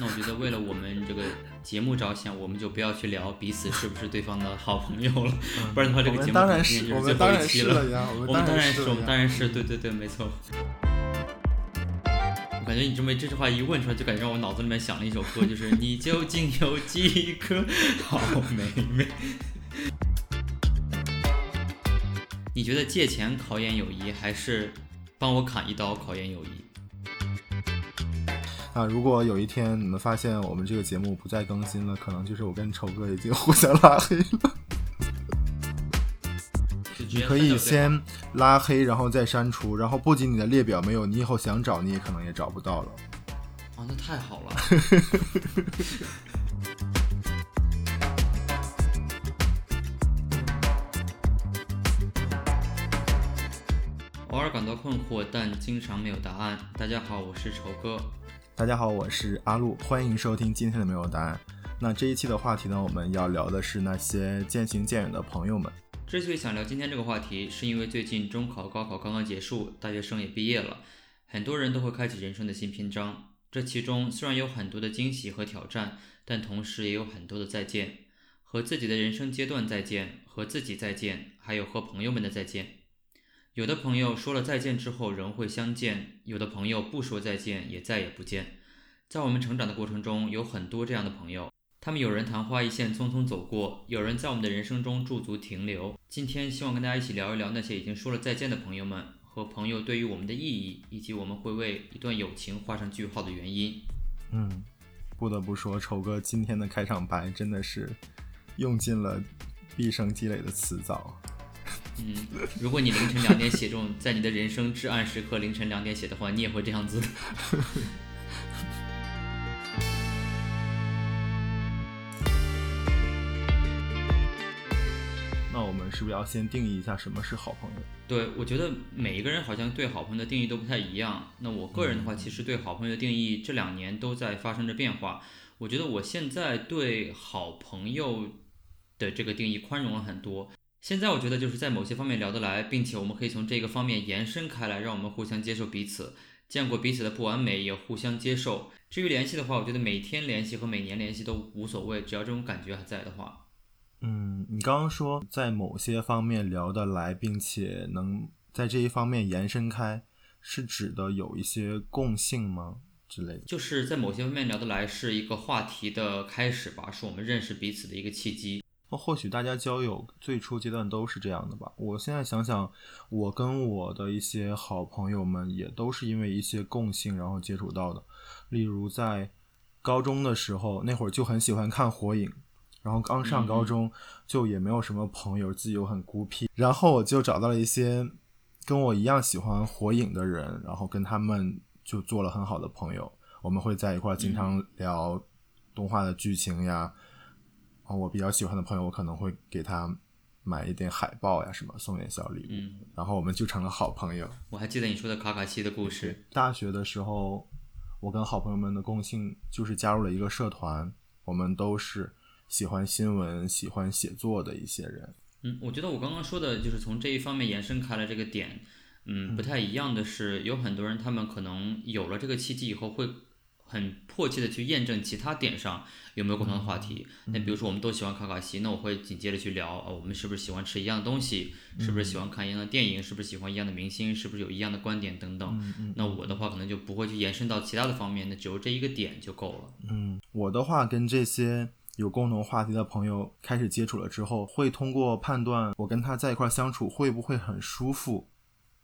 那我觉得为了我们这个节目着想，我们就不要去聊彼此是不是对方的好朋友了，不然的话这个节目当然今天是，我就是最后一期了。是，我我们们当然是，我们当然是，对对对，没错。我感觉你这么这句话一问出来，就感觉让我脑子里面想了一首歌，就是你究竟有几颗 好妹妹？你觉得借钱考验友谊，还是帮我砍一刀考验友谊？啊，如果有一天你们发现我们这个节目不再更新了，可能就是我跟丑哥已经 互相拉黑了。你可以先拉黑，然后再删除，然后不仅你的列表没有，你以后想找你也可能也找不到了。啊，那太好了。偶尔感到困惑，但经常没有答案。大家好，我是仇哥。大家好，我是阿路，欢迎收听今天的没有答案。那这一期的话题呢，我们要聊的是那些渐行渐远的朋友们。之所以想聊今天这个话题，是因为最近中考、高考刚刚结束，大学生也毕业了，很多人都会开启人生的新篇章。这其中虽然有很多的惊喜和挑战，但同时也有很多的再见，和自己的人生阶段再见，和自己再见，还有和朋友们的再见。有的朋友说了再见之后仍会相见，有的朋友不说再见也再也不见。在我们成长的过程中，有很多这样的朋友，他们有人昙花一现匆匆走过，有人在我们的人生中驻足停留。今天希望跟大家一起聊一聊那些已经说了再见的朋友们和朋友对于我们的意义，以及我们会为一段友情画上句号的原因。嗯，不得不说，丑哥今天的开场白真的是用尽了毕生积累的词藻。嗯，如果你凌晨两点写这种在你的人生至暗时刻凌晨两点写的话，你也会这样子的。那我们是不是要先定义一下什么是好朋友？对，我觉得每一个人好像对好朋友的定义都不太一样。那我个人的话，其实对好朋友的定义这两年都在发生着变化。我觉得我现在对好朋友的这个定义宽容了很多。现在我觉得就是在某些方面聊得来，并且我们可以从这个方面延伸开来，让我们互相接受彼此，见过彼此的不完美，也互相接受。至于联系的话，我觉得每天联系和每年联系都无所谓，只要这种感觉还在的话。嗯，你刚刚说在某些方面聊得来，并且能在这一方面延伸开，是指的有一些共性吗之类的？就是在某些方面聊得来，是一个话题的开始吧，是我们认识彼此的一个契机。那或许大家交友最初阶段都是这样的吧。我现在想想，我跟我的一些好朋友们也都是因为一些共性然后接触到的。例如在高中的时候，那会儿就很喜欢看《火影》，然后刚上高中就也没有什么朋友，自己又很孤僻，然后我就找到了一些跟我一样喜欢《火影》的人，然后跟他们就做了很好的朋友。我们会在一块儿经常聊动画的剧情呀。然后我比较喜欢的朋友，我可能会给他买一点海报呀，什么送点小礼物，嗯，然后我们就成了好朋友。我还记得你说的卡卡西的故事。大学的时候，我跟好朋友们的共性就是加入了一个社团，我们都是喜欢新闻、喜欢写作的一些人。嗯，我觉得我刚刚说的就是从这一方面延伸开了这个点，嗯，不太一样的是，有很多人他们可能有了这个契机以后会。很迫切的去验证其他点上有没有共同的话题。那比如说我们都喜欢卡卡西，那我会紧接着去聊，呃，我们是不是喜欢吃一样的东西？是不是喜欢看一样的电影？是不是喜欢一样的明星？是不是有一样的观点等等？那我的话可能就不会去延伸到其他的方面，那只有这一个点就够了。嗯，我的话跟这些有共同话题的朋友开始接触了之后，会通过判断我跟他在一块相处会不会很舒服，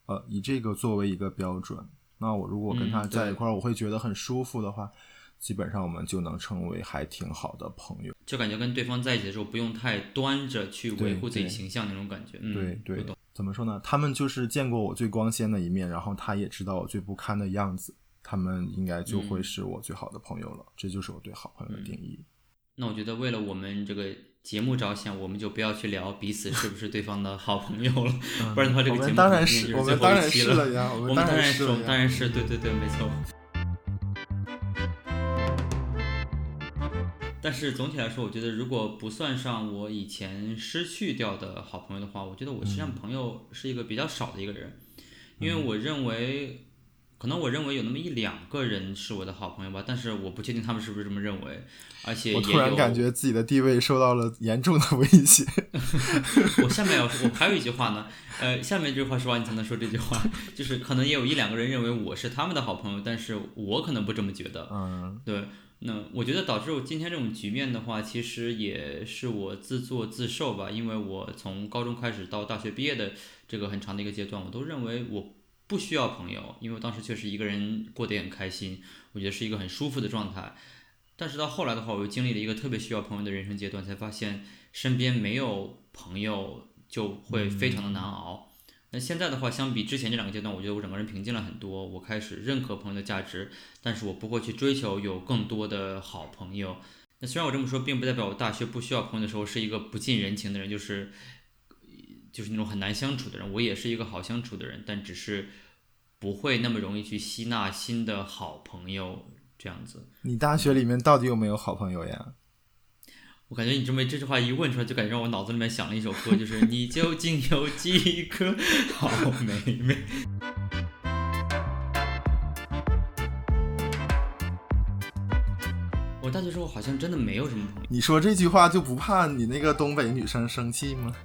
呃，以这个作为一个标准。那我如果跟他在一块儿，我会觉得很舒服的话，基本上我们就能成为还挺好的朋友。就感觉跟对方在一起的时候，不用太端着去维护自己形象那种感觉。嗯，对对。怎么说呢？他们就是见过我最光鲜的一面，然后他也知道我最不堪的样子，他们应该就会是我最好的朋友了。这就是我对好朋友的定义。那我觉得为了我们这个节目着想，我们就不要去聊彼此是不是对方的好朋友了，不然的话这个节目当然是，就最后我们当然一期了。是了呀，我我们当然是，我。们当然是，对对对，没错。但是总体来说，我觉得如果不算上我以前失去掉的好朋友的话，我觉得我实际上朋友是一个比较少的一个人，因为我认为可能我认为有那么一两个人是我的好朋友吧，但是我不确定他们是不是这么认为，而且我突然感觉自己的地位受到了严重的威胁。我下面要说，我还有一句话呢，呃，下面这句话说完你才能说这句话，就是可能也有一两个人认为我是他们的好朋友，但是我可能不这么觉得。嗯，对，那我觉得导致我今天这种局面的话，其实也是我自作自受吧，因为我从高中开始到大学毕业的这个很长的一个阶段，我都认为我。不需要朋友，因为我当时确实一个人过得很开心，我觉得是一个很舒服的状态。但是到后来的话，我又经历了一个特别需要朋友的人生阶段，才发现身边没有朋友就会非常的难熬。那现在的话，相比之前这两个阶段，我觉得我整个人平静了很多。我开始认可朋友的价值，但是我不会去追求有更多的好朋友。那虽然我这么说，并不代表我大学不需要朋友的时候是一个不近人情的人，就是。就是那种很难相处的人，我也是一个好相处的人，但只是不会那么容易去吸纳新的好朋友这样子。你大学里面到底有没有好朋友呀？我感觉你这么这句话一问出来，就感觉让我脑子里面想了一首歌，就是 你究竟有几个好妹妹？我大学时候好像真的没有什么朋友。你说这句话就不怕你那个东北女生生气吗？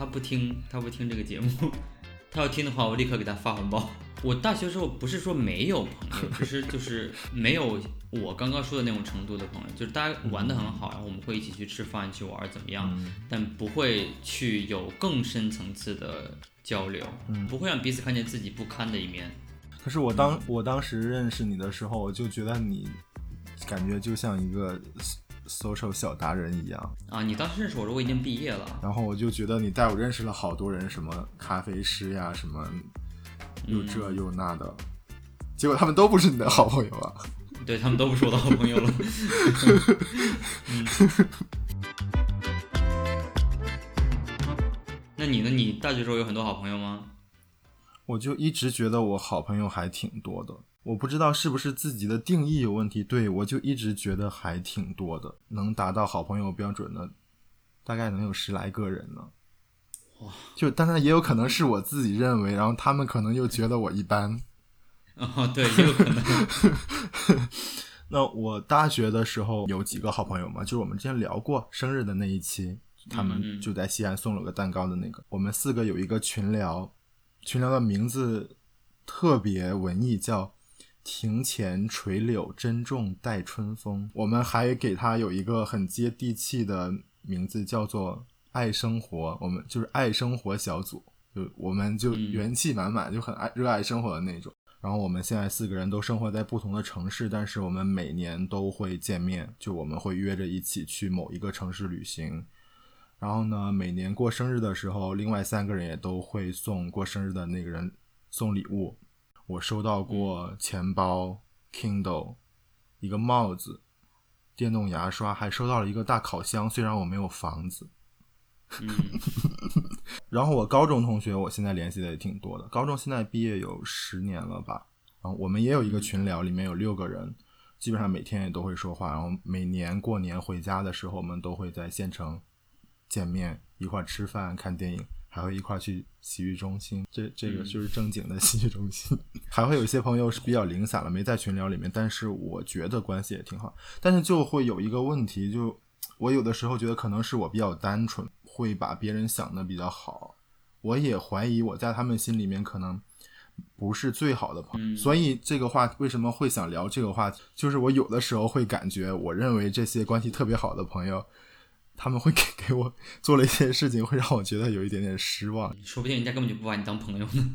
他不听，他不听这个节目。他要听的话，我立刻给他发红包。我大学时候不是说没有朋友，只是就是没有我刚刚说的那种程度的朋友，就是大家玩的很好，然后我们会一起去吃饭、去玩怎么样，但不会去有更深层次的交流，不会让彼此看见自己不堪的一面。可是我当我当时认识你的时候，我就觉得你感觉就像一个。Social 小达人一样啊！你当时认识我时候我已经毕业了，然后我就觉得你带我认识了好多人，什么咖啡师呀，什么又这又那的，结果他们都不是你的好朋友啊！对他们都不是我的好朋友了。那你呢？你大学时候有很多好朋友吗？我就一直觉得我好朋友还挺多的。我不知道是不是自己的定义有问题，对我就一直觉得还挺多的，能达到好朋友标准的，大概能有十来个人呢。哇！就当然也有可能是我自己认为，然后他们可能又觉得我一般。哦，对，也有可能。那我大学的时候有几个好朋友嘛，就是我们之前聊过生日的那一期，他们就在西安送了个蛋糕的那个。我们四个有一个群聊，群聊的名字特别文艺，叫。庭前垂柳珍重待春风。我们还给他有一个很接地气的名字，叫做“爱生活”。我们就是爱生活小组，就我们就元气满满，就很爱热爱生活的那种。然后我们现在四个人都生活在不同的城市，但是我们每年都会见面，就我们会约着一起去某一个城市旅行。然后呢，每年过生日的时候，另外三个人也都会送过生日的那个人送礼物。我收到过钱包、Kindle、一个帽子、电动牙刷，还收到了一个大烤箱。虽然我没有房子，然后我高中同学，我现在联系的也挺多的。高中现在毕业有十年了吧？然后我们也有一个群聊，里面有六个人，基本上每天也都会说话。然后每年过年回家的时候，我们都会在县城见面，一块吃饭、看电影。还会一块去洗浴中心，这这个就是正经的 洗浴中心。还会有一些朋友是比较零散了，没在群聊里面，但是我觉得关系也挺好。但是就会有一个问题，就我有的时候觉得可能是我比较单纯，会把别人想的比较好。我也怀疑我在他们心里面可能不是最好的朋友。所以这个话为什么会想聊这个话题，就是我有的时候会感觉，我认为这些关系特别好的朋友。他们会给给我做了一些事情，会让我觉得有一点点失望。说不定人家根本就不把你当朋友呢。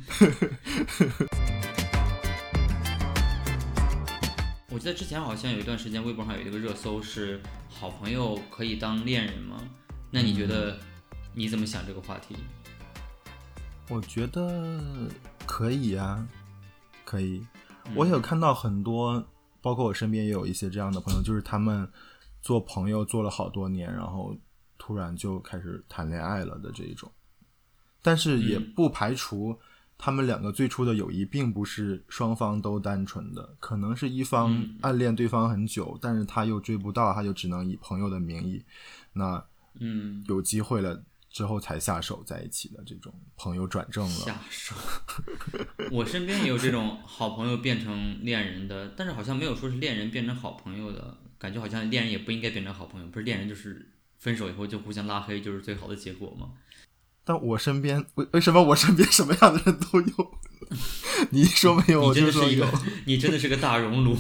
我记得之前好像有一段时间，微博上有一个热搜是“好朋友可以当恋人吗？”那你觉得你怎么想这个话题？我觉得可以啊，可以。我有看到很多，包括我身边也有一些这样的朋友，就是他们。做朋友做了好多年，然后突然就开始谈恋爱了的这一种，但是也不排除他们两个最初的友谊并不是双方都单纯的，可能是一方暗恋对方很久，但是他又追不到，他就只能以朋友的名义，那嗯，有机会了之后才下手在一起的这种朋友转正了。下手，我身边也有这种好朋友变成恋人的，但是好像没有说是恋人变成好朋友的感觉，好像恋人也不应该变成好朋友，不是恋人就是分手以后就互相拉黑，就是最好的结果吗？但我身边为为什么我身边什么样的人都有？你一说没有，我就说有。你真的是个大熔炉。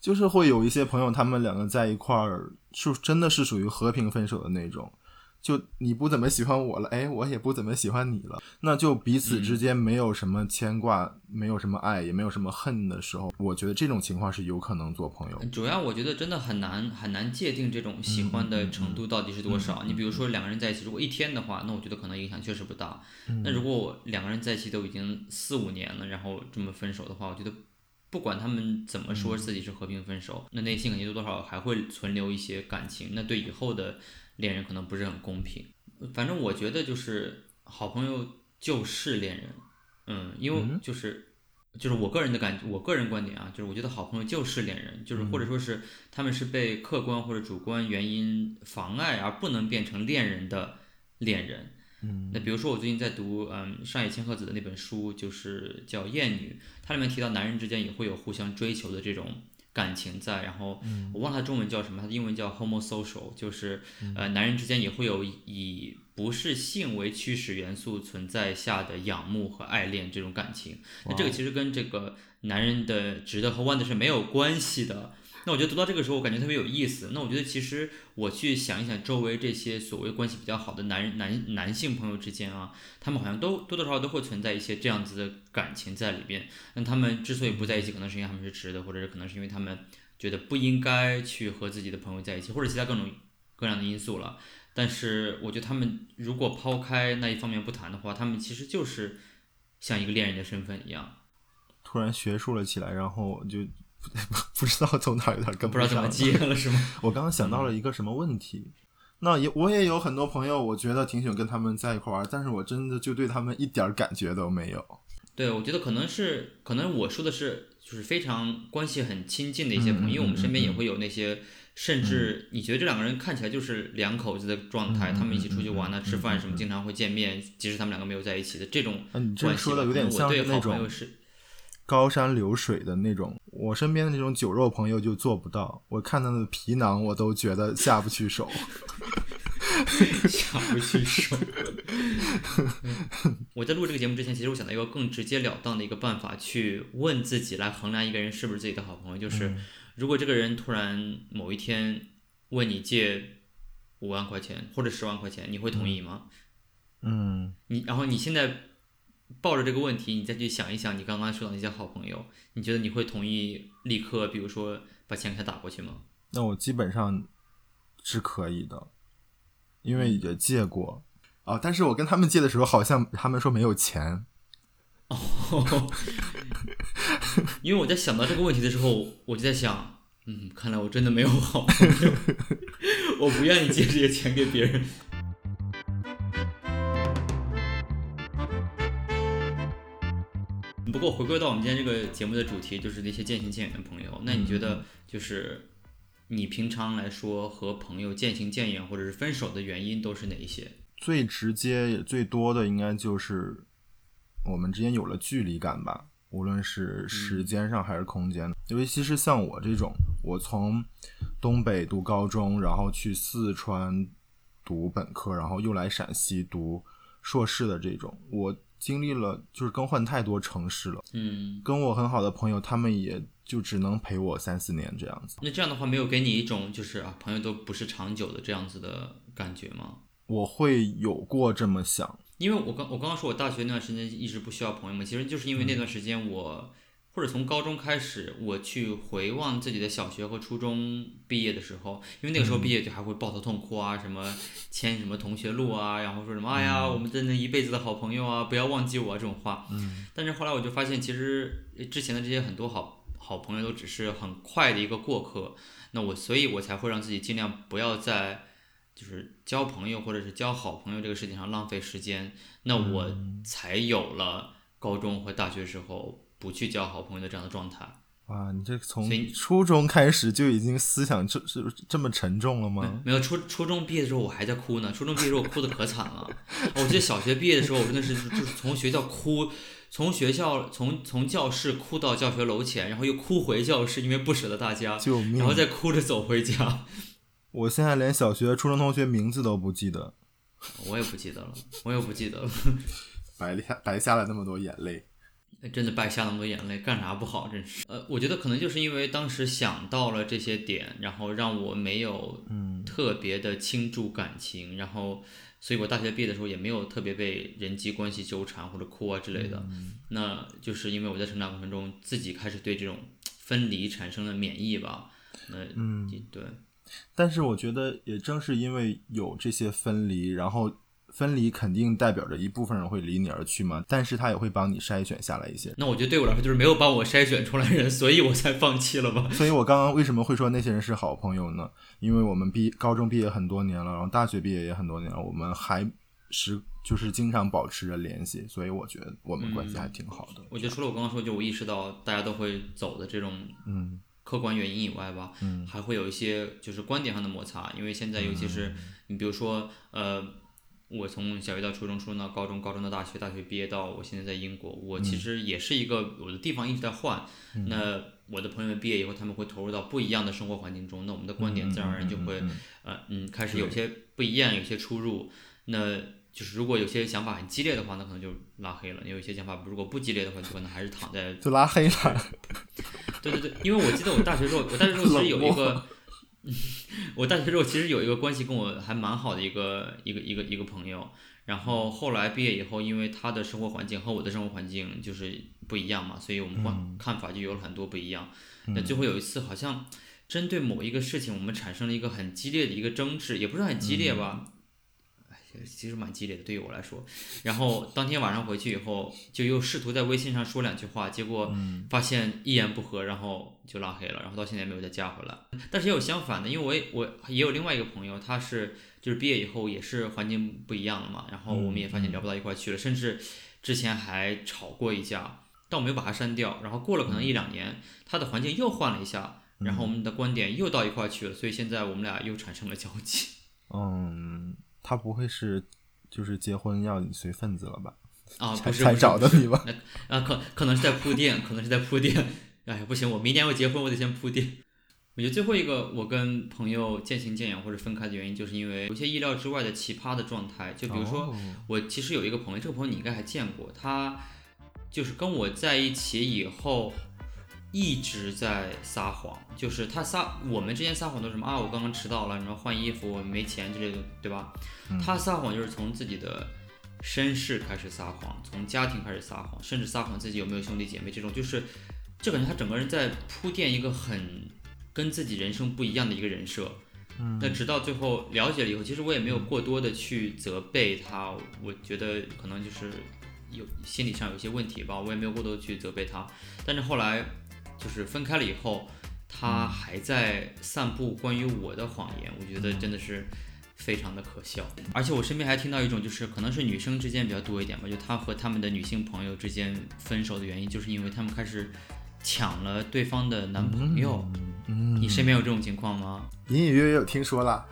就是会有一些朋友，他们两个在一块儿，是真的是属于和平分手的那种。就你不怎么喜欢我了，哎，我也不怎么喜欢你了，那就彼此之间没有什么牵挂，没有什么爱，也没有什么恨的时候，我觉得这种情况是有可能做朋友。主要我觉得真的很难很难界定这种喜欢的程度到底是多少。你比如说两个人在一起，如果一天的话，那我觉得可能影响确实不大。那如果两个人在一起都已经四五年了，然后这么分手的话，我觉得不管他们怎么说自己是和平分手，那内心肯定多少还会存留一些感情。那对以后的。恋人可能不是很公平，反正我觉得就是好朋友就是恋人，嗯，因为就是就是我个人的感，我个人观点啊，就是我觉得好朋友就是恋人，就是或者说是他们是被客观或者主观原因妨碍而不能变成恋人的恋人。嗯，那比如说我最近在读嗯上野千鹤子的那本书，就是叫《艳女》，它里面提到男人之间也会有互相追求的这种。感情在，然后我忘了它中文叫什么，它的英文叫 homosocial，就是呃男人之间也会有以不是性为驱使元素存在下的仰慕和爱恋这种感情。那这个其实跟这个男人的直的和弯的是没有关系的。那我觉得读到这个时候，我感觉特别有意思。那我觉得其实我去想一想，周围这些所谓关系比较好的男人、男男性朋友之间啊，他们好像都多多少少都会存在一些这样子的感情在里边。那他们之所以不在一起，可能是因为他们是直的，或者是可能是因为他们觉得不应该去和自己的朋友在一起，或者其他各种各样的因素了。但是我觉得他们如果抛开那一方面不谈的话，他们其实就是像一个恋人的身份一样。突然学术了起来，然后就。不知道从哪有点跟不知道怎么接了是吗？我刚刚想到了一个什么问题，那也我也有很多朋友，我觉得挺喜欢跟他们在一块玩，但是我真的就对他们一点感觉都没有。对，我觉得可能是可能我说的是就是非常关系很亲近的一些朋友，因为我们身边也会有那些，甚至你觉得这两个人看起来就是两口子的状态，他们一起出去玩啊、吃饭什么，经常会见面，即使他们两个没有在一起的这种关系，有点像那种。高山流水的那种，我身边的那种酒肉朋友就做不到。我看他的皮囊，我都觉得下不去手，下不去手。我在录这个节目之前，其实我想到一个更直截了当的一个办法，去问自己来衡量一个人是不是自己的好朋友，就是如果这个人突然某一天问你借五万块钱或者十万块钱，你会同意吗？嗯，你然后你现在。抱着这个问题，你再去想一想，你刚刚说的那些好朋友，你觉得你会同意立刻，比如说把钱给他打过去吗？那我基本上是可以的，因为也借过啊。但是我跟他们借的时候，好像他们说没有钱。哦，因为我在想到这个问题的时候，我就在想，嗯，看来我真的没有好朋友，我不愿意借这些钱给别人。不过回归到我们今天这个节目的主题，就是那些渐行渐远的朋友。那你觉得，就是你平常来说和朋友渐行渐远或者是分手的原因都是哪一些？最直接也最多的应该就是我们之间有了距离感吧，无论是时间上还是空间。尤其是像我这种，我从东北读高中，然后去四川读本科，然后又来陕西读硕士的这种，我。经历了就是更换太多城市了，嗯，跟我很好的朋友，他们也就只能陪我三四年这样子。那这样的话，没有给你一种就是啊，朋友都不是长久的这样子的感觉吗？我会有过这么想，因为我刚我刚刚说我大学那段时间一直不需要朋友嘛，其实就是因为那段时间我。或者从高中开始，我去回望自己的小学和初中毕业的时候，因为那个时候毕业就还会抱头痛哭啊，什么 签什么同学录啊，然后说什么哎呀，我们真的一辈子的好朋友啊，不要忘记我啊这种话。嗯。但是后来我就发现，其实之前的这些很多好好朋友都只是很快的一个过客。那我所以，我才会让自己尽量不要在就是交朋友或者是交好朋友这个事情上浪费时间。那我才有了高中和大学时候。不去交好朋友的这样的状态，哇，你这从初中开始就已经思想这是这么沉重了吗？没有初初中毕业的时候我还在哭呢，初中毕业的时候我哭的可惨了。我记得小学毕业的时候，我真的是就是从学校哭，从学校从从教室哭到教学楼前，然后又哭回教室，因为不舍得大家，救命！然后再哭着走回家。我现在连小学、初中同学名字都不记得，我也不记得了，我也不记得了，白下白下了那么多眼泪。真的白下那么多眼泪，干啥不好？真是。呃，我觉得可能就是因为当时想到了这些点，然后让我没有嗯特别的倾注感情，然后，所以我大学毕业的时候也没有特别被人际关系纠缠或者哭啊之类的。那就是因为我在成长过程中自己开始对这种分离产生了免疫吧。那嗯，对，但是我觉得也正是因为有这些分离，然后分离肯定代表着一部分人会离你而去嘛，但是他也会帮你筛选下来一些。那我觉得对我来说就是没有帮我筛选出来人，所以我才放弃了吧。所以我刚刚为什么会说那些人是好朋友呢？因为我们毕高中毕业很多年了，然后大学毕业也很多年了，我们还是就是经常保持着联系，所以我觉得我们关系还挺好的。我觉得除了我刚刚说，就我意识到大家都会走的这种嗯客观原因以外吧，嗯还会有一些就是观点上的摩擦，因为现在尤其是你比如说呃，我从小学到初中，初中到高中，高中到大学，大学毕业到我现在在英国，我其实也是一个我的地方一直在换。那我的朋友们毕业以后，他们会投入到不一样的生活环境中，那我们的观点自然而然就会嗯嗯嗯呃嗯开始有些不一样，有些出入。那就是如果有些想法很激烈的话，那可能就拉黑了；有一些想法如果不激烈的话，就可能还是躺在就拉黑了。对对对，因为我记得我大学时候，我大学时候其实有一个，我大学时候其实有一个关系跟我还蛮好的一个一个一个一个朋友，然后后来毕业以后，因为他的生活环境和我的生活环境就是不一样嘛，所以我们观看法就有了很多不一样。那最后有一次好像针对某一个事情，我们产生了一个很激烈的一个争执，也不是很激烈吧。哎其实蛮激烈的，对于我来说。然后当天晚上回去以后，就又试图在微信上说两句话，结果发现一言不合，然后就拉黑了，然后到现在没有再加回来。但是也有相反的，因为我也我也有另外一个朋友，他是就是毕业以后也是环境不一样了嘛，然后我们也发现聊不到一块儿去了，甚至之前还吵过一架，但我没有把他删掉。然后过了可能一两年，他的环境又换了一下，然后我们的观点又到一块儿去了，所以现在我们俩又产生了交集。嗯，他不会是就是结婚要你随份子了吧？啊，才才不是不是不是找的你吧？啊，可可能是在铺垫，可能是在铺垫。哎呀，不行，我明年要结婚，我得先铺垫。我觉得最后一个我跟朋友渐行渐远或者分开的原因，就是因为有些意料之外的奇葩的状态。就比如说，哦我其实有一个朋友，这个朋友你应该还见过，他就是跟我在一起以后一直在撒谎，就是他撒我们之间撒谎都是什么啊，我刚刚迟到了，然后换衣服，我没钱之类的，对吧？他撒谎就是从自己的身世开始撒谎，从家庭开始撒谎，甚至撒谎自己有没有兄弟姐妹，这种就是就感觉他整个人在铺垫一个很跟自己人生不一样的一个人设。嗯那直到最后了解了以后，其实我也没有过多的去责备他，我觉得可能就是有心理上有一些问题吧，我也没有过多去责备他。但是后来就是分开了以后，他还在散布关于我的谎言，我觉得真的是非常的可笑。而且我身边还听到一种，就是可能是女生之间比较多一点吧，就他和他们的女性朋友之间分手的原因，就是因为他们开始抢了对方的男朋友。嗯，你身边有这种情况吗？隐隐约约有听说了。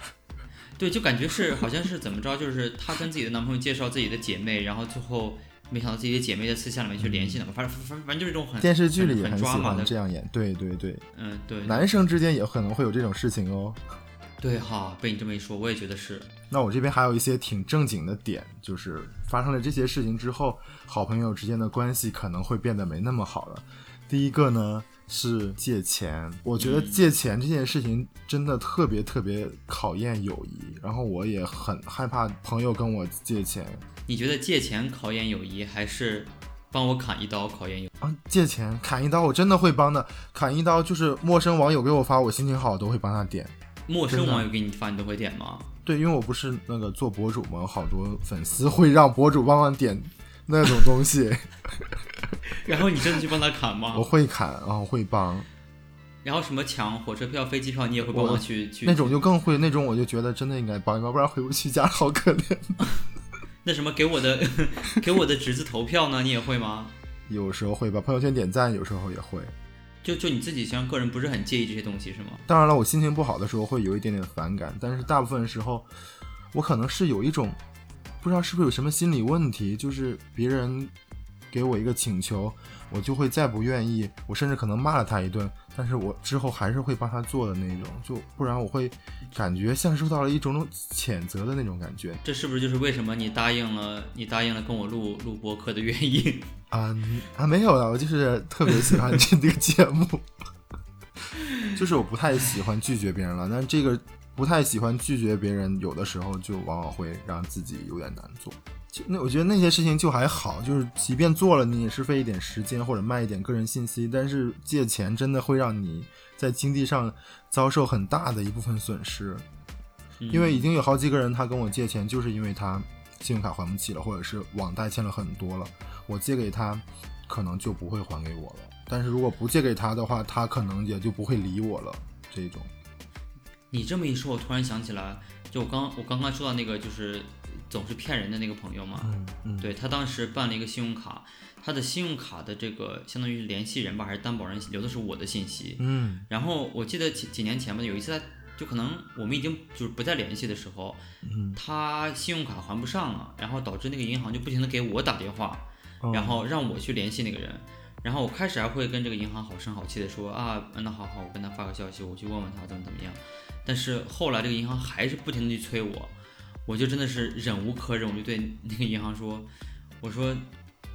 对，就感觉是好像是怎么着，就是她跟自己的男朋友介绍自己的姐妹，然后最后没想到自己的姐妹在私下里面去联系他们，反正反正反正就是这种很电视剧里也很很喜欢这样演，对对对，嗯，对，男生之间也可能会有这种事情哦。对哈，被你这么一说，我也觉得是，那我这边还有一些挺正经的点，就是发生了这些事情之后，好朋友之间的关系可能会变得没那么好了。第一个呢是借钱，我觉得借钱这件事情真的特别特别考验友谊，然后我也很害怕朋友跟我借钱你觉得借钱考验友谊，还是帮我砍一刀考验友谊？啊，借钱砍一刀我真的会帮的，砍一刀就是陌生网友给我发，我心情好我都会帮他点。陌生网友给你发，你都会点吗？对，因为我不是那个做博主嘛，有好多粉丝会让博主帮忙点那种东西，然后你真的去帮他砍吗我？会砍，啊，我会帮。然后什么抢火车票、飞机票，你也会帮我忙去去那种就更会，那种我就觉得真的应该帮一帮，不然回不去家好可怜。那什么给我的 给我的侄子投票呢？你也会吗？有时候会吧朋友圈点赞，有时候也会。就就你自己像个人不是很介意这些东西是吗？当然了，我心情不好的时候会有一点点反感，但是大部分时候，我可能是有一种不知道是不是有什么心理问题，就是别人给我一个请求，我就会再不愿意，我甚至可能骂了他一顿，但是我之后还是会帮他做的那种，就不然我会感觉像受到了一种种谴责的那种感觉。这是不是就是为什么你答应了你答应了跟我录录播客的原因？啊啊，没有了，我就是特别喜欢这个节目，就是我不太喜欢拒绝别人了，但这个不太喜欢拒绝别人，有的时候就往往会让自己有点难做。就那我觉得那些事情就还好，就是即便做了，你也是费一点时间或者卖一点个人信息，但是借钱真的会让你在经济上遭受很大的一部分损失，因为已经有好几个人他跟我借钱，就是因为他信用卡还不起了，或者是网贷欠了很多了，我借给他，可能就不会还给我了。但是如果不借给他的话，他可能也就不会理我了。这种，你这么一说，我突然想起来，就我刚我刚刚说到那个就是总是骗人的那个朋友嘛，嗯嗯，对他当时办了一个信用卡，他的信用卡的这个相当于是联系人吧，还是担保人留的是我的信息。嗯然后我记得几几年前吧，有一次他就可能我们已经就是不再联系的时候，嗯，他信用卡还不上了，然后导致那个银行就不停的给我打电话，嗯然后让我去联系那个人。然后我开始还会跟这个银行好声好气的说啊，那好好，我跟他发个消息，我去问问他怎么怎么样。但是后来这个银行还是不停的去催我，我就真的是忍无可忍，我就对那个银行说，我说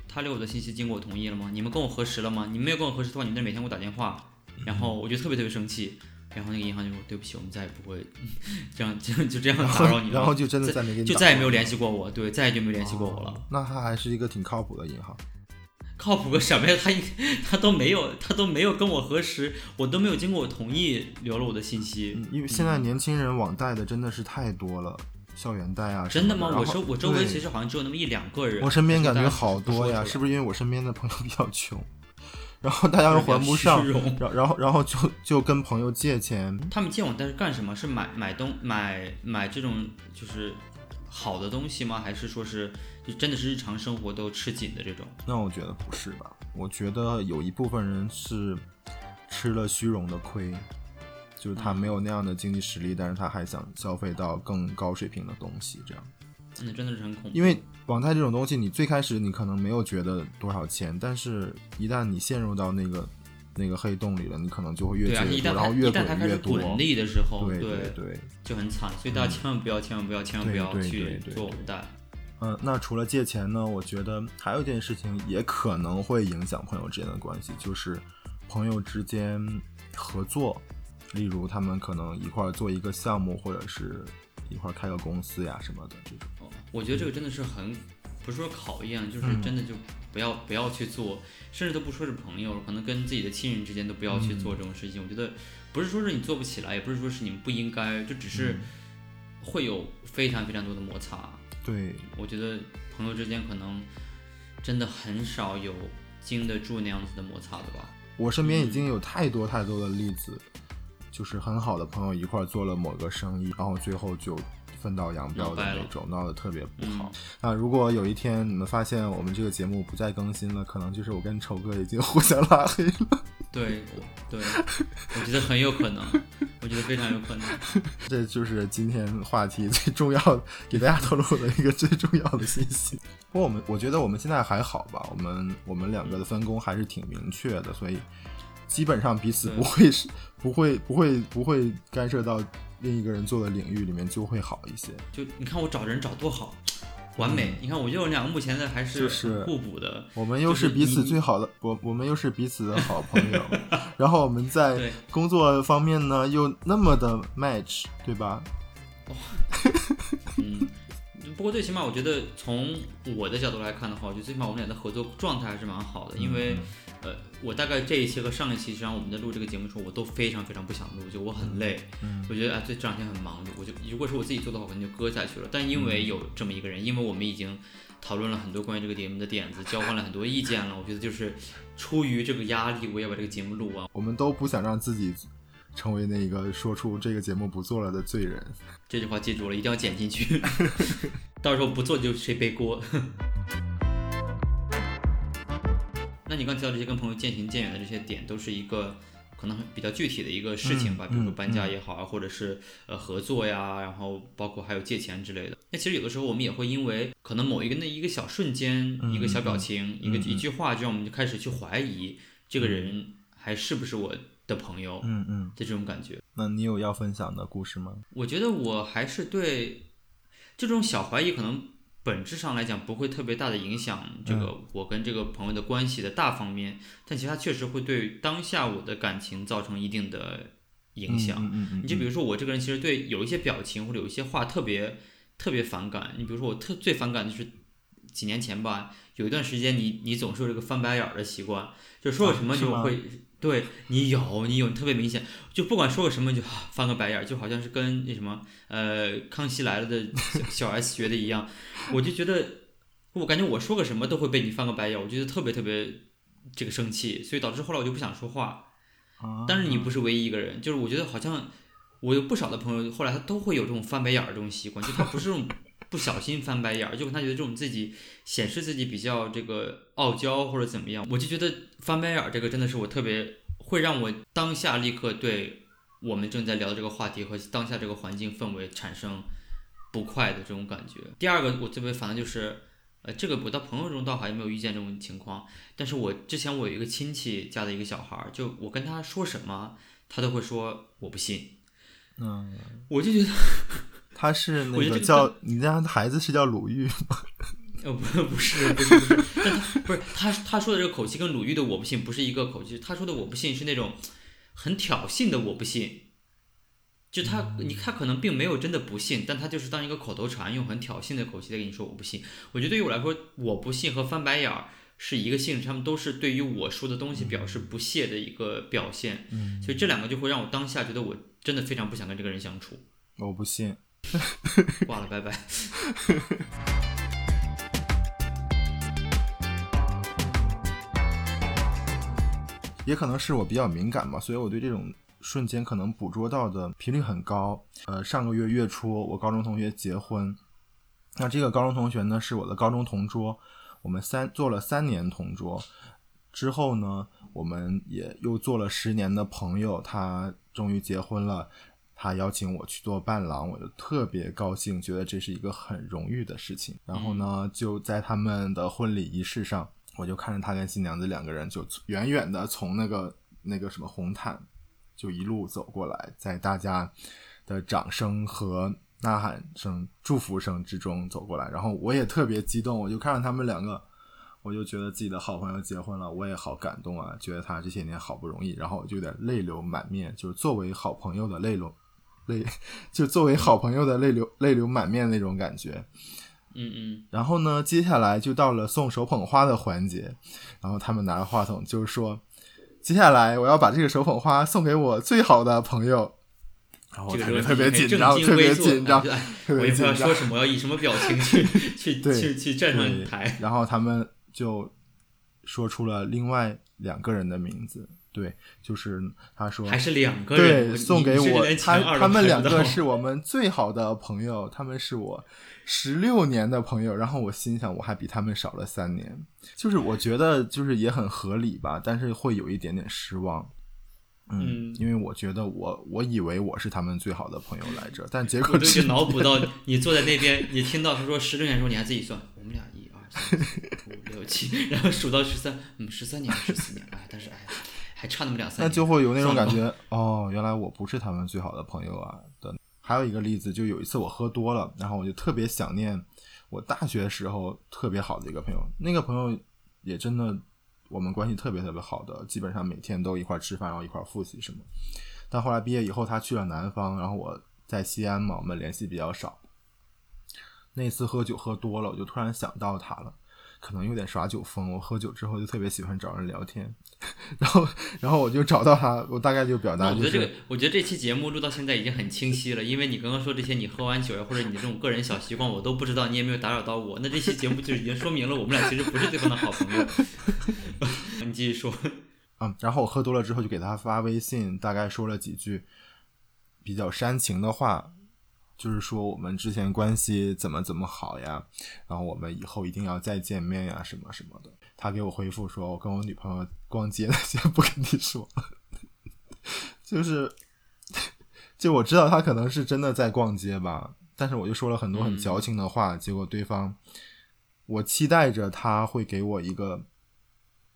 他留我的信息经过我同意了吗？你们跟我核实了吗？你们没有跟我核实的话，你们每天给我打电话，然后我就特别特别生气。然后那个银行就说对不起，我们再也不会这样就就这样打扰你了。然后就真的再就再也没有联系过我，对，再也就没有联系过我了。哦那他还是一个挺靠谱的银行。靠谱个什么呀？他一他都没有，他都没有跟我核实，我都没有经过我同意留了我的信息。嗯因为现在年轻人网贷的真的是太多了，校园贷啊真的吗？我周我周围其实好像只有那么一两个人。我身边感觉好多呀，是不是因为我身边的朋友比较穷，然后大家又还不上然然后然后就就跟朋友借钱，他们借网贷是干什么？是买买东买买这种就是好的东西吗？还是说是就真的是日常生活都吃紧的这种？那我觉得不是吧？我觉得有一部分人是吃了虚荣的亏，就是他没有那样的经济实力，但是他还想消费到更高水平的东西，这样。那真的是很恐怖。因为网贷这种东西，你最开始你可能没有觉得多少钱，但是一旦你陷入到那个那个黑洞里了，你可能就会越借越多，然后越滚越多。滚利的时候，对对对。就很惨。所以大家千万不要，千万不要，千万不要去做网贷。嗯，那除了借钱呢，我觉得还有一件事情也可能会影响朋友之间的关系，就是朋友之间合作，例如他们可能一块儿做一个项目，或者是一块儿开个公司呀什么的这种。哦我觉得这个真的是很，不是说考验，就是嗯真的就不要不要去做，甚至都不说是朋友，可能跟自己的亲人之间都不要去做这种事情。我觉得不是说是你做不起来，也不是说是你们不应该，就只是会有非常非常多的摩擦。对，我觉得朋友之间可能真的很少有经得住那样子的摩擦的吧。我身边已经有太多太多的例子，就是很好的朋友一块儿做了某个生意，然后最后就分道扬镳的那种，闹得特别不好。嗯那如果有一天你们发现我们这个节目不再更新了，可能就是我跟丑哥已经 互相拉黑了。对，对，我觉得很有可能，我觉得非常有可能。这就是今天话题最重要的，给大家透露的一个最重要的信息。不过我们我觉得我们现在还好吧，我们我们两个的分工还是挺明确的，所以基本上彼此不会是不会不会不会干涉到另一个人做的领域里面，就会好一些。就你看我找人找多好，完美。你看我觉得我们两个目前的还是互补的。我们又是彼此最好的，我我们又是彼此的好朋友，然后我们在工作方面呢又那么的 match，对吧？嗯，不过最起码我觉得从我的角度来看的话，我觉得最起码我们俩的合作状态还是蛮好的，因为。呃，我大概这一期和上一期，实际上我们在录这个节目的时候，我都非常非常不想录，就我很累，嗯我觉得啊，这这两天很忙，我就如果是我自己做的话，我可能就搁下去了。但因为有这么一个人，因为我们已经讨论了很多关于这个节目的点子，交换了很多意见了，我觉得就是出于这个压力，我要把这个节目录完。我们都不想让自己成为那个说出这个节目不做了的罪人。这句话记住了，一定要剪进去，到时候不做就谁背锅。你刚提到这些跟朋友渐行渐远的这些点，都是一个可能比较具体的一个事情吧，嗯比如说嗯搬家也好啊，或者是呃合作呀，然后包括还有借钱之类的。那其实有的时候我们也会因为可能某一个那一个小瞬间，嗯一个小表情，一个嗯一句话，就让我们就开始去怀疑这个人还是不是我的朋友嗯嗯的，这种感觉。那你有要分享的故事吗？我觉得我还是对这种小怀疑，可能本质上来讲不会特别大的影响这嗯个我跟这个朋友的关系的大方面，但其实它确实会对当下我的感情造成一定的影响。嗯嗯嗯，你就比如说我这个人，其实对有一些表情或者有一些话特别特别反感。你比如说我特最反感的就是几年前吧，有一段时间你你总是有这个翻白眼儿的习惯，就说了什么就会、对你有你有特别明显，就不管说个什么就啊翻个白眼儿，就好像是跟那什么呃康熙来了的小小 S 学的一样，我就觉得我感觉我说个什么都会被你翻个白眼儿，我觉得特别特别这个生气，所以导致后来我就不想说话。啊。但是你不是唯一一个人，就是我觉得好像我有不少的朋友，后来他都会有这种翻白眼儿这种习惯，就他不是这种不小心翻白眼儿，就他觉得这种自己显示自己比较这个傲娇或者怎么样，我就觉得翻白眼儿这个真的是我特别会让我当下立刻对我们正在聊的这个话题和当下这个环境氛围产生不快的这种感觉。第二个我特别烦的就是。呃，这个我到朋友中倒还没有遇见这种情况，但是我之前我有一个亲戚家的一个小孩儿，就我跟他说什么，他都会说我不信，嗯，我就觉得他是那个叫你家的孩子是叫鲁豫吗？呃不不是不是不是，但他不是他他说的这个口气跟鲁豫的我不信不是一个口气，他说的我不信是那种很挑衅的我不信。就他，你他可能并没有真的不信，但他就是当一个口头禅，用很挑衅的口气在跟你说我不信。我觉得对于我来说，我不信和翻白眼儿是一个性质，他们都是对于我说的东西表示不屑的一个表现。嗯，所以这两个就会让我当下觉得我真的非常不想跟这个人相处。我不信。挂了，拜拜。也可能是我比较敏感吧，所以我对这种瞬间可能捕捉到的频率很高。呃，上个月月初，我高中同学结婚，那这个高中同学呢是我的高中同桌，我们三做了三年同桌，之后呢，我们也又做了十年的朋友，他终于结婚了。他邀请我去做伴郎，我就特别高兴，觉得这是一个很荣誉的事情。然后呢，就在他们的婚礼仪式上，我就看着他跟新娘子两个人就远远的从那个那个什么红毯就一路走过来，在大家的掌声和呐喊声、祝福声之中走过来。然后我也特别激动，我就看着他们两个，我就觉得自己的好朋友结婚了，我也好感动啊，觉得他这些年好不容易，然后我就有点泪流满面，就是作为好朋友的泪流泪，就作为好朋友的泪流泪流满面那种感觉。嗯嗯，然后呢，接下来就到了送手捧花的环节，然后他们拿着话筒就说：“接下来我要把这个手捧花送给我最好的朋友。”然后我这个时候感觉特别紧张，特别紧张，特别紧张说。什么，要以什么表情去 去去去站上对台。然后他们就说出了另外两个人的名字，对，就是他说还是两个人，对，送给我他他们两个是是我们最好的朋友，他们是我十六年的朋友。然后我心想，我还比他们少了三年，就是我觉得就是也很合理吧，但是会有一点点失望。嗯，嗯因为我觉得我我以为我是他们最好的朋友来着，但结果就是脑补到你坐在那边，你听到他说十六年的时候，你还自己算，我们俩一二三四五六七，然后数到十三，嗯，十三年十四年，哎，但是哎，还差那么两三那，就会有那种感觉，哦，原来我不是他们最好的朋友啊的。还有一个例子，就有一次我喝多了，然后我就特别想念我大学时候特别好的一个朋友，那个朋友也真的我们关系特别特别好的，基本上每天都一块儿吃饭，然后一块儿复习什么。但后来毕业以后，他去了南方，然后我在西安嘛，我们联系比较少。那次喝酒喝多了，我就突然想到他了。可能有点耍酒疯，我喝酒之后就特别喜欢找人聊天，然后，然后我就找到他，我大概就表达就是我觉得这个，我觉得这期节目录到现在已经很清晰了，因为你刚刚说这些，你喝完酒呀，或者你这种个人小习惯，我都不知道，你也没有打扰到我。那这期节目就已经说明了，我们俩其实不是对方的好朋友。你继续说。嗯，然后我喝多了之后就给他发微信，大概说了几句比较煽情的话，就是说我们之前关系怎么怎么好呀，然后我们以后一定要再见面呀，什么什么的。他给我回复说，我跟我女朋友逛街，先不跟你说，就是，就我知道他可能是真的在逛街吧，但是我就说了很多很矫情的话，结果对方，我期待着他会给我一个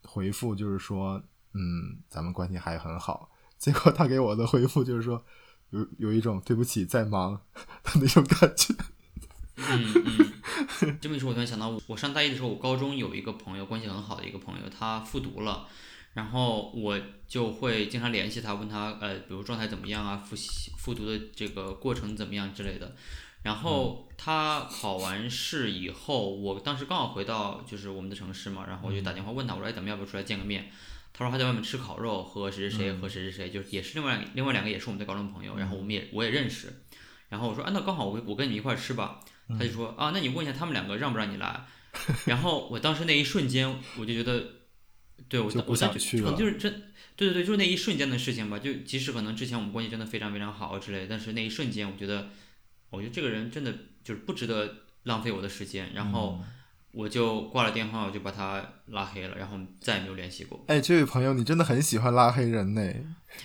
回复，就是说，嗯，咱们关系还很好。结果他给我的回复就是说。有有一种对不起在忙的那种感觉。嗯嗯，这么一说，我突然想到，我上大一的时候，我高中有一个朋友，关系很好的一个朋友，他复读了，然后我就会经常联系他，问他，呃，比如状态怎么样啊，复习复读的这个过程怎么样之类的。然后他考完试以后，我当时刚好回到就是我们的城市嘛，然后我就打电话问他，我说，哎，咱们要不要出来见个面？他说他在外面吃烤肉，和谁谁谁和谁谁谁，就也是另外另外两个也是我们的高中朋友，然后我们也我也认识，然后我说啊那刚好我我跟你一块吃吧，他就说啊那你问一下他们两个让不让你来，然后我当时那一瞬间我就觉得，对我我想去可能就是真对对对就是那一瞬间的事情吧，就即使可能之前我们关系真的非常非常好之类，但是那一瞬间我觉得，我觉得这个人真的就是不值得浪费我的时间，然后。我就挂了电话，我就把他拉黑了，然后再也没有联系过。哎，这位朋友，你真的很喜欢拉黑人呢？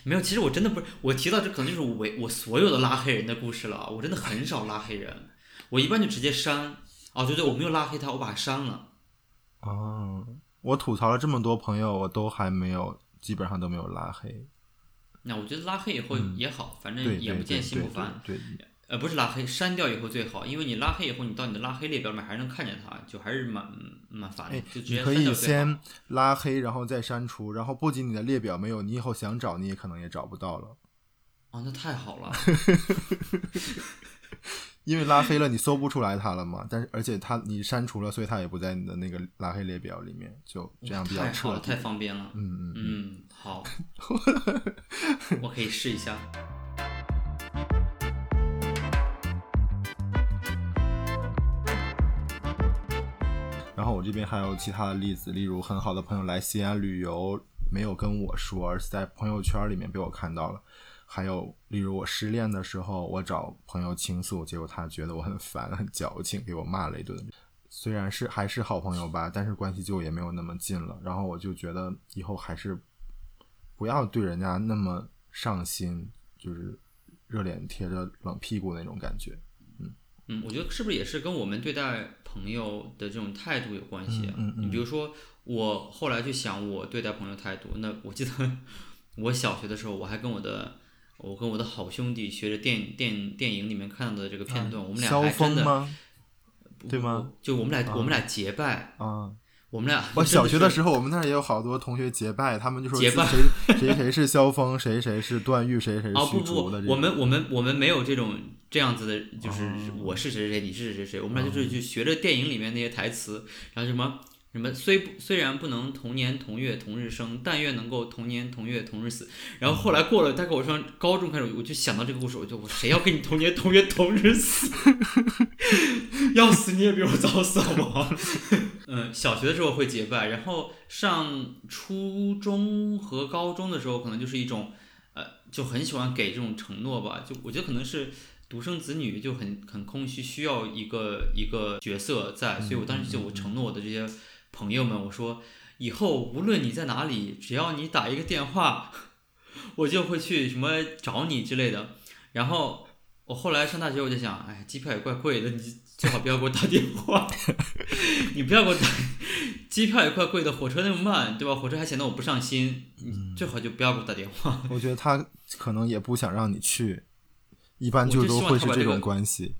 没有，其实我真的不是，我提到这可能就是我我所有的拉黑人的故事了。我真的很少拉黑人，我一般就直接删。哦，对对，我没有拉黑他，我把他删了。哦，我吐槽了这么多朋友，我都还没有，基本上都没有拉黑。那我觉得拉黑以后也好，反正眼不见心不烦。对。呃，不是拉黑，删掉以后最好，因为你拉黑以后，你到你的拉黑列表里面还是能看见它，就还是蛮蛮烦的，就直接可以先拉黑，然后再删除，然后不仅你的列表没有，你以后想找你也可能也找不到了。哦，那太好了。因为拉黑了，你搜不出来它了嘛？但是而且它你删除了，所以它也不在你的那个拉黑列表里面，就这样比较彻底，太方便了。嗯嗯嗯，好，我可以试一下。然后我这边还有其他的例子，例如很好的朋友来西安旅游，没有跟我说，而是在朋友圈里面被我看到了。还有例如我失恋的时候，我找朋友倾诉，结果他觉得我很烦、很矫情，给我骂了一顿。虽然是还是好朋友吧，但是关系就也没有那么近了。然后我就觉得以后还是不要对人家那么上心，就是热脸贴着冷屁股那种感觉。嗯，我觉得是不是也是跟我们对待朋友的这种态度有关系？嗯你比如说，我后来就想我对待朋友态度。那我记得 我小学的时候，我还跟我的我跟我的好兄弟学着电电电影里面看到的这个片段，我们俩还真的，对吗？就我们俩我们俩结拜啊。我们俩，我小学的时候，我们那儿也有好多同学结拜，他们就说结拜谁谁谁是萧峰，谁谁是段誉，谁谁是虚竹的。我们我们我们没有这种这样子的，就是我是谁谁谁，你是谁谁谁，我们俩就是就学着电影里面那些台词，然后什么。什么虽虽然不能同年同月同日生，但愿能够同年同月同日死。然后后来过了，大概我上高中开始，我就想到这个故事，我就我谁要跟你同年同月同日死？要死你也比我早死好不好？嗯，小学的时候会结拜，然后上初中和高中的时候，可能就是一种呃，就很喜欢给这种承诺吧。就我觉得可能是独生子女就很很空虚，需要一个一个角色在，所以我当时就我承诺我的这些。朋友们，我说以后无论你在哪里，只要你打一个电话，我就会去什么找你之类的。然后我后来上大学，我就想，哎，机票也怪贵的，你最好不要给我打电话。你不要给我打，机票也快贵的，火车那么慢，对吧？火车还显得我不上心，你最好就不要给我打电话。我觉得他可能也不想让你去，一般就都会是这种关系。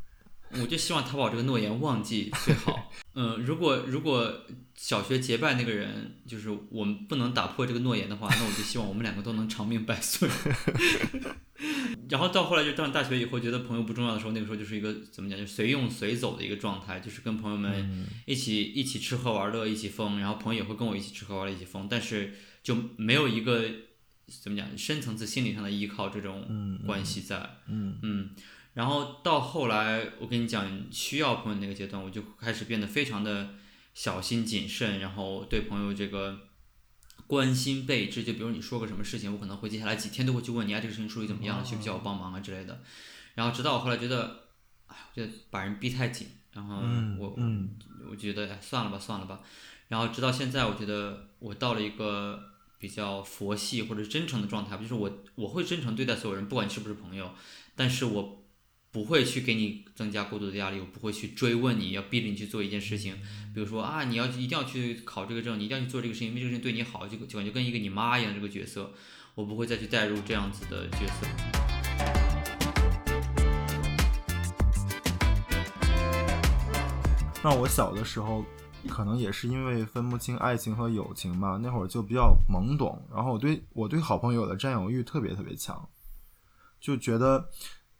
我就希望他把我这个诺言忘记最好。嗯，如果如果小学结拜那个人就是我们不能打破这个诺言的话，那我就希望我们两个都能长命百岁。然后到后来就上大学以后，觉得朋友不重要的时候，那个时候就是一个怎么讲，就随用随走的一个状态，就是跟朋友们一起一起吃喝玩乐，一起疯，然后朋友也会跟我一起吃喝玩乐，一起疯，但是就没有一个怎么讲深层次心理上的依靠这种关系在。嗯嗯。然后到后来，我跟你讲，需要朋友那个阶段，我就开始变得非常的小心谨慎，然后对朋友这个关心备至。就比如你说个什么事情，我可能会接下来几天都会去问你啊，这个事情处理怎么样了，需不需要我帮忙啊之类的。然后直到我后来觉得，哎，我觉得把人逼太紧，然后嗯我嗯我觉得哎算了吧算了吧，然后直到现在，我觉得我到了一个比较佛系或者是真诚的状态，就是我我会真诚对待所有人，不管你是不是朋友，但是我不会去给你增加过多的压力，我不会去追问你要逼着你去做一件事情，比如说啊你要一定要去考这个证，你一定要去做这个事情，因为这个事情对你好，就就感觉跟一个你妈一样这个角色，我不会再去带入这样子的角色。那我小的时候，可能也是因为分不清爱情和友情吧，那会儿就比较懵懂，然后我对我对好朋友的占有欲特别特别强，就觉得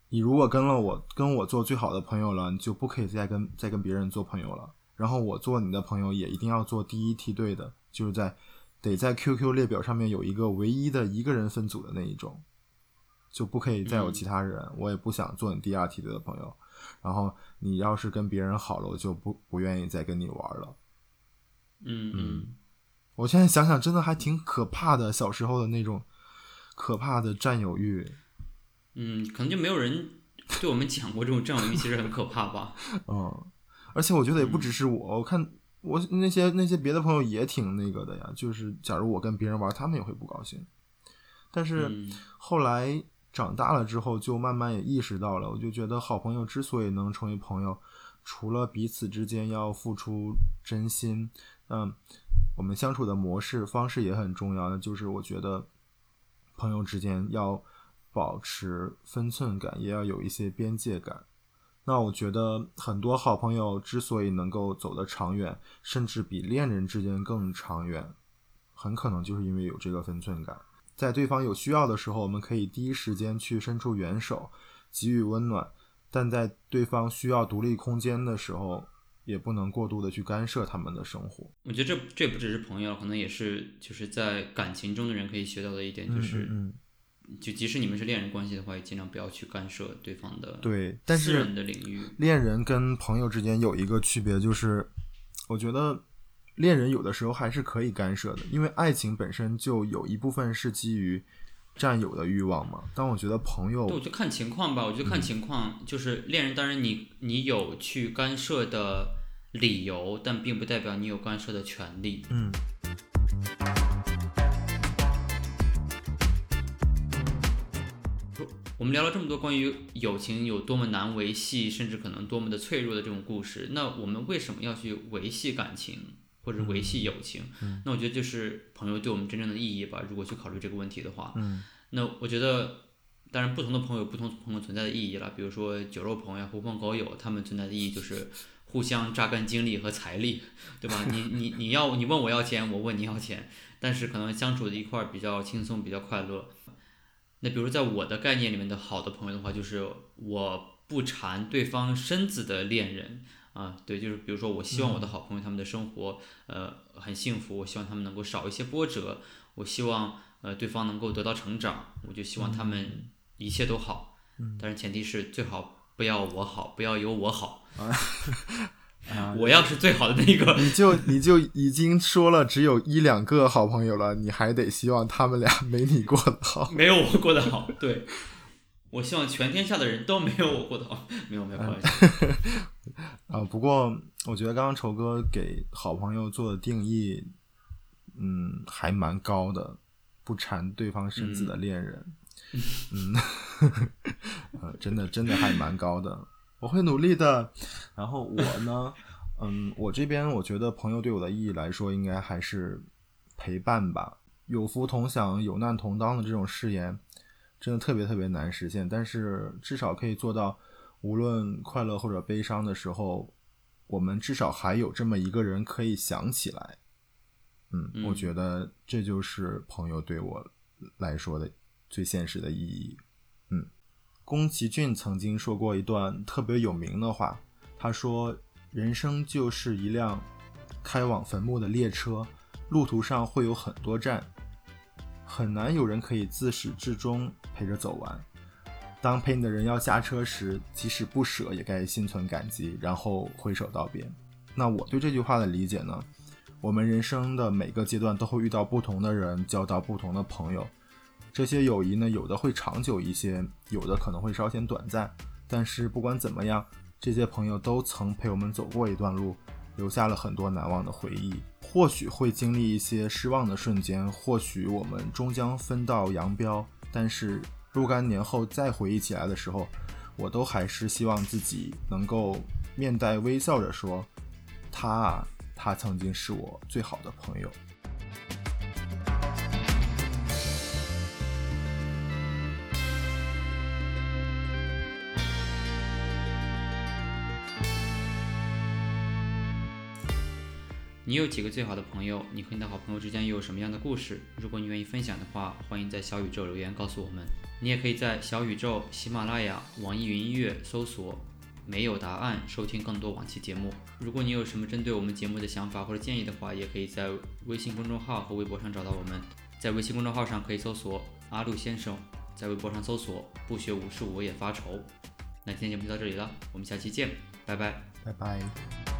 你如果跟了我跟我做最好的朋友了，你就不可以再跟再跟别人做朋友了。然后我做你的朋友也一定要做第一梯队的，就是在得在 QQ 列表上面有一个唯一的一个人分组的那一种，就不可以再有其他人。我也不想做你第二梯队的朋友。然后你要是跟别人好了，我就不不愿意再跟你玩了。嗯嗯我现在想想，真的还挺可怕的，小时候的那种可怕的占有欲。嗯，可能就没有人对我们讲过这种占有欲，其实很可怕吧。嗯，而且我觉得也不只是我，我看我那些那些别的朋友也挺那个的呀。就是假如我跟别人玩，他们也会不高兴。但是嗯后来长大了之后，就慢慢也意识到了，我就觉得好朋友之所以能成为朋友，除了彼此之间要付出真心，嗯，我们相处的模式方式也很重要的，就是我觉得朋友之间要保持分寸感，也要有一些边界感。那我觉得很多好朋友之所以能够走得长远，甚至比恋人之间更长远，很可能就是因为有这个分寸感。在对方有需要的时候，我们可以第一时间去伸出援手，给予温暖；但在对方需要独立空间的时候，也不能过度的去干涉他们的生活。我觉得这这不只是朋友，可能也是就是在感情中的人可以学到的一点，就是、嗯就即使你们是恋人关系的话，也尽量不要去干涉对方的对，但是私人的领域。恋人跟朋友之间有一个区别，就是我觉得恋人有的时候还是可以干涉的，因为爱情本身就有一部分是基于占有的欲望嘛。但我觉得朋友对，我就看情况吧。我觉得看情况，就是恋人，当然你你有去干涉的理由，但并不代表你有干涉的权利。嗯我们聊了这么多关于友情有多么难维系，甚至可能多么的脆弱的这种故事，那我们为什么要去维系感情或者维系友情？那我觉得就是朋友对我们真正的意义吧。如果去考虑这个问题的话，嗯那我觉得，当然不同的朋友有不同朋友存在的意义了。比如说酒肉朋友、狐朋狗友，他们存在的意义就是互相榨干精力和财力，对吧？你 你你要你问我要钱，我问你要钱，但是可能相处的一块儿比较轻松，比较快乐。那比如在我的概念里面的好的朋友的话，就是我不缠对方身子的恋人。啊，对，就是比如说我希望我的好朋友他们的生活呃很幸福，我希望他们能够少一些波折，我希望呃对方能够得到成长，我就希望他们一切都好，但是前提是最好不要我好，不要有我好，啊，我要是最好的那个，你就你就已经说了只有一两个好朋友了，你还得希望他们俩没你过得好。没有我过得好，对。我希望全天下的人都没有我过得好，没有没有开玩笑。啊，不过我觉得刚刚仇哥给好朋友做的定义，嗯，还蛮高的，不缠对方身子的恋人，嗯，呃，真的真的还蛮高的，我会努力的。然后我呢，嗯，我这边我觉得朋友对我的意义来说，应该还是陪伴吧，有福同享、有难同当的这种誓言，真的特别特别难实现，但是至少可以做到。无论快乐或者悲伤的时候，我们至少还有这么一个人可以想起来。嗯，嗯我觉得这就是朋友对我来说的最现实的意义。宫崎骏曾经说过一段特别有名的话，他说：“人生就是一辆开往坟墓的列车，路途上会有很多站，很难有人可以自始至终陪着走完。”当陪你的人要下车时，即使不舍，也该心存感激，然后挥手道别。那我对这句话的理解呢？我们人生的每个阶段都会遇到不同的人，交到不同的朋友。这些友谊呢，有的会长久一些，有的可能会稍显短暂。但是不管怎么样，这些朋友都曾陪我们走过一段路，留下了很多难忘的回忆。或许会经历一些失望的瞬间，或许我们终将分道扬镳。但是若干年后再回忆起来的时候，我都还是希望自己能够面带微笑着说：“他啊，他曾经是我最好的朋友。”你有几个最好的朋友？你和你的好朋友之间又有什么样的故事？如果你愿意分享的话，欢迎在小宇宙留言告诉我们。你也可以在小宇宙、喜马拉雅、网易云音乐搜索“没有答案”收听更多往期节目。如果你有什么针对我们节目的想法或者建议的话，也可以在微信公众号和微博上找到我们。在微信公众号上可以搜索“阿路先生”，在微博上搜索“不学无术我也发愁”。那今天节目就到这里了，我们下期见，拜拜，拜拜。